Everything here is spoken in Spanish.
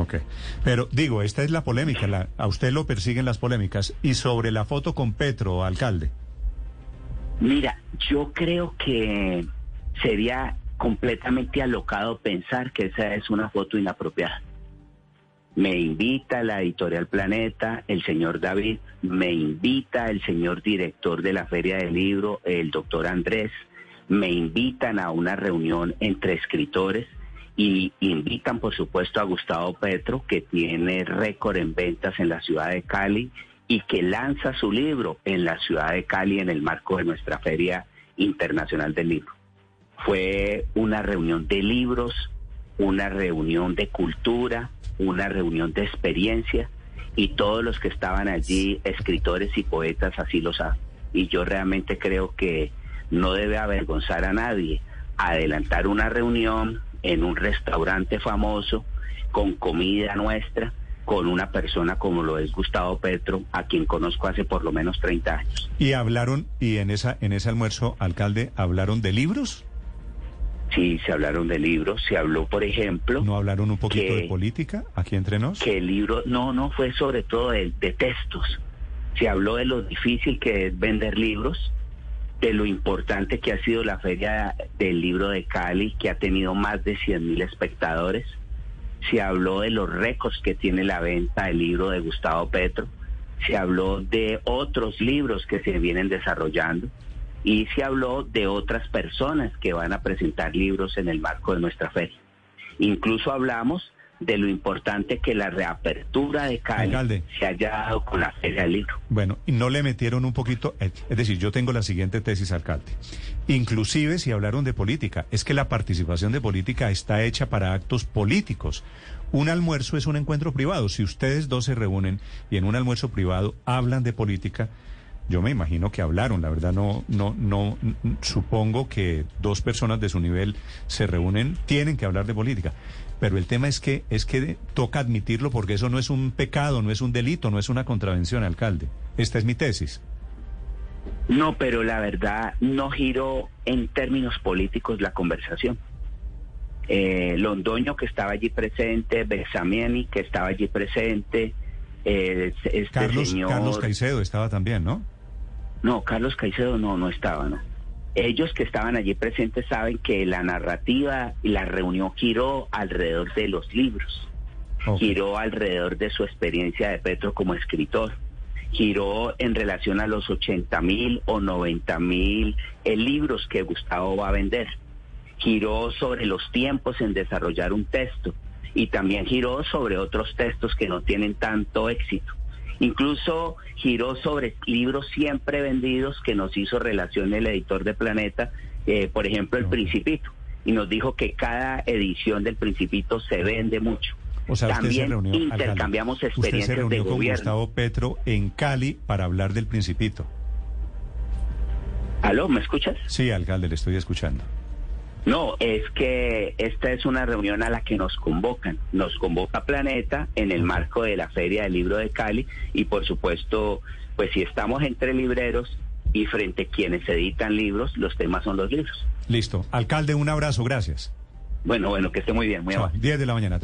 Ok. Pero digo, esta es la polémica. La, a usted lo persiguen las polémicas. Y sobre la foto con Petro, alcalde. Mira, yo creo que sería completamente alocado pensar que esa es una foto inapropiada. Me invita la editorial Planeta, el señor David, me invita el señor director de la Feria del Libro, el doctor Andrés, me invitan a una reunión entre escritores y invitan por supuesto a Gustavo Petro, que tiene récord en ventas en la ciudad de Cali y que lanza su libro en la ciudad de Cali en el marco de nuestra Feria Internacional del Libro. Fue una reunión de libros, una reunión de cultura, una reunión de experiencia y todos los que estaban allí, escritores y poetas, así lo saben. Y yo realmente creo que no debe avergonzar a nadie adelantar una reunión en un restaurante famoso con comida nuestra con una persona como lo es Gustavo Petro, a quien conozco hace por lo menos 30 años. ¿Y hablaron, y en, esa, en ese almuerzo, alcalde, hablaron de libros? Sí, se hablaron de libros, se habló, por ejemplo... ¿No hablaron un poquito de política aquí entre nos? Que el libro, no, no, fue sobre todo de, de textos. Se habló de lo difícil que es vender libros, de lo importante que ha sido la feria del libro de Cali, que ha tenido más de 100 mil espectadores. Se habló de los récords que tiene la venta del libro de Gustavo Petro. Se habló de otros libros que se vienen desarrollando y se habló de otras personas que van a presentar libros en el marco de nuestra feria. Incluso hablamos de lo importante que la reapertura de Cali se haya dado con la feria del libro. Bueno, y no le metieron un poquito, eh, es decir, yo tengo la siguiente tesis, alcalde. Inclusive si hablaron de política, es que la participación de política está hecha para actos políticos. Un almuerzo es un encuentro privado. Si ustedes dos se reúnen y en un almuerzo privado hablan de política, yo me imagino que hablaron, la verdad no, no, no, supongo que dos personas de su nivel se reúnen, tienen que hablar de política. Pero el tema es que, es que toca admitirlo porque eso no es un pecado, no es un delito, no es una contravención, alcalde. Esta es mi tesis. No, pero la verdad no giró en términos políticos la conversación. Eh, Londoño que estaba allí presente, Besamiani que estaba allí presente, eh, este Carlos, señor... Carlos Caicedo estaba también, ¿no? No, Carlos Caicedo no, no estaba, ¿no? Ellos que estaban allí presentes saben que la narrativa y la reunión giró alrededor de los libros, giró alrededor de su experiencia de Petro como escritor, giró en relación a los 80 mil o 90 mil eh, libros que Gustavo va a vender, giró sobre los tiempos en desarrollar un texto y también giró sobre otros textos que no tienen tanto éxito. Incluso giró sobre libros siempre vendidos que nos hizo relación el editor de Planeta, eh, por ejemplo, El Principito, y nos dijo que cada edición del Principito se vende mucho. O sea, También usted se reunió, intercambiamos alcalde, experiencias usted se reunió de con gobierno. Gustavo Petro en Cali para hablar del Principito. ¿Aló? ¿Me escuchas? Sí, alcalde, le estoy escuchando. No, es que esta es una reunión a la que nos convocan. Nos convoca Planeta en el marco de la Feria del Libro de Cali y por supuesto, pues si estamos entre libreros y frente a quienes editan libros, los temas son los libros. Listo. Alcalde, un abrazo, gracias. Bueno, bueno, que esté muy bien, muy amable. 10 de la mañana.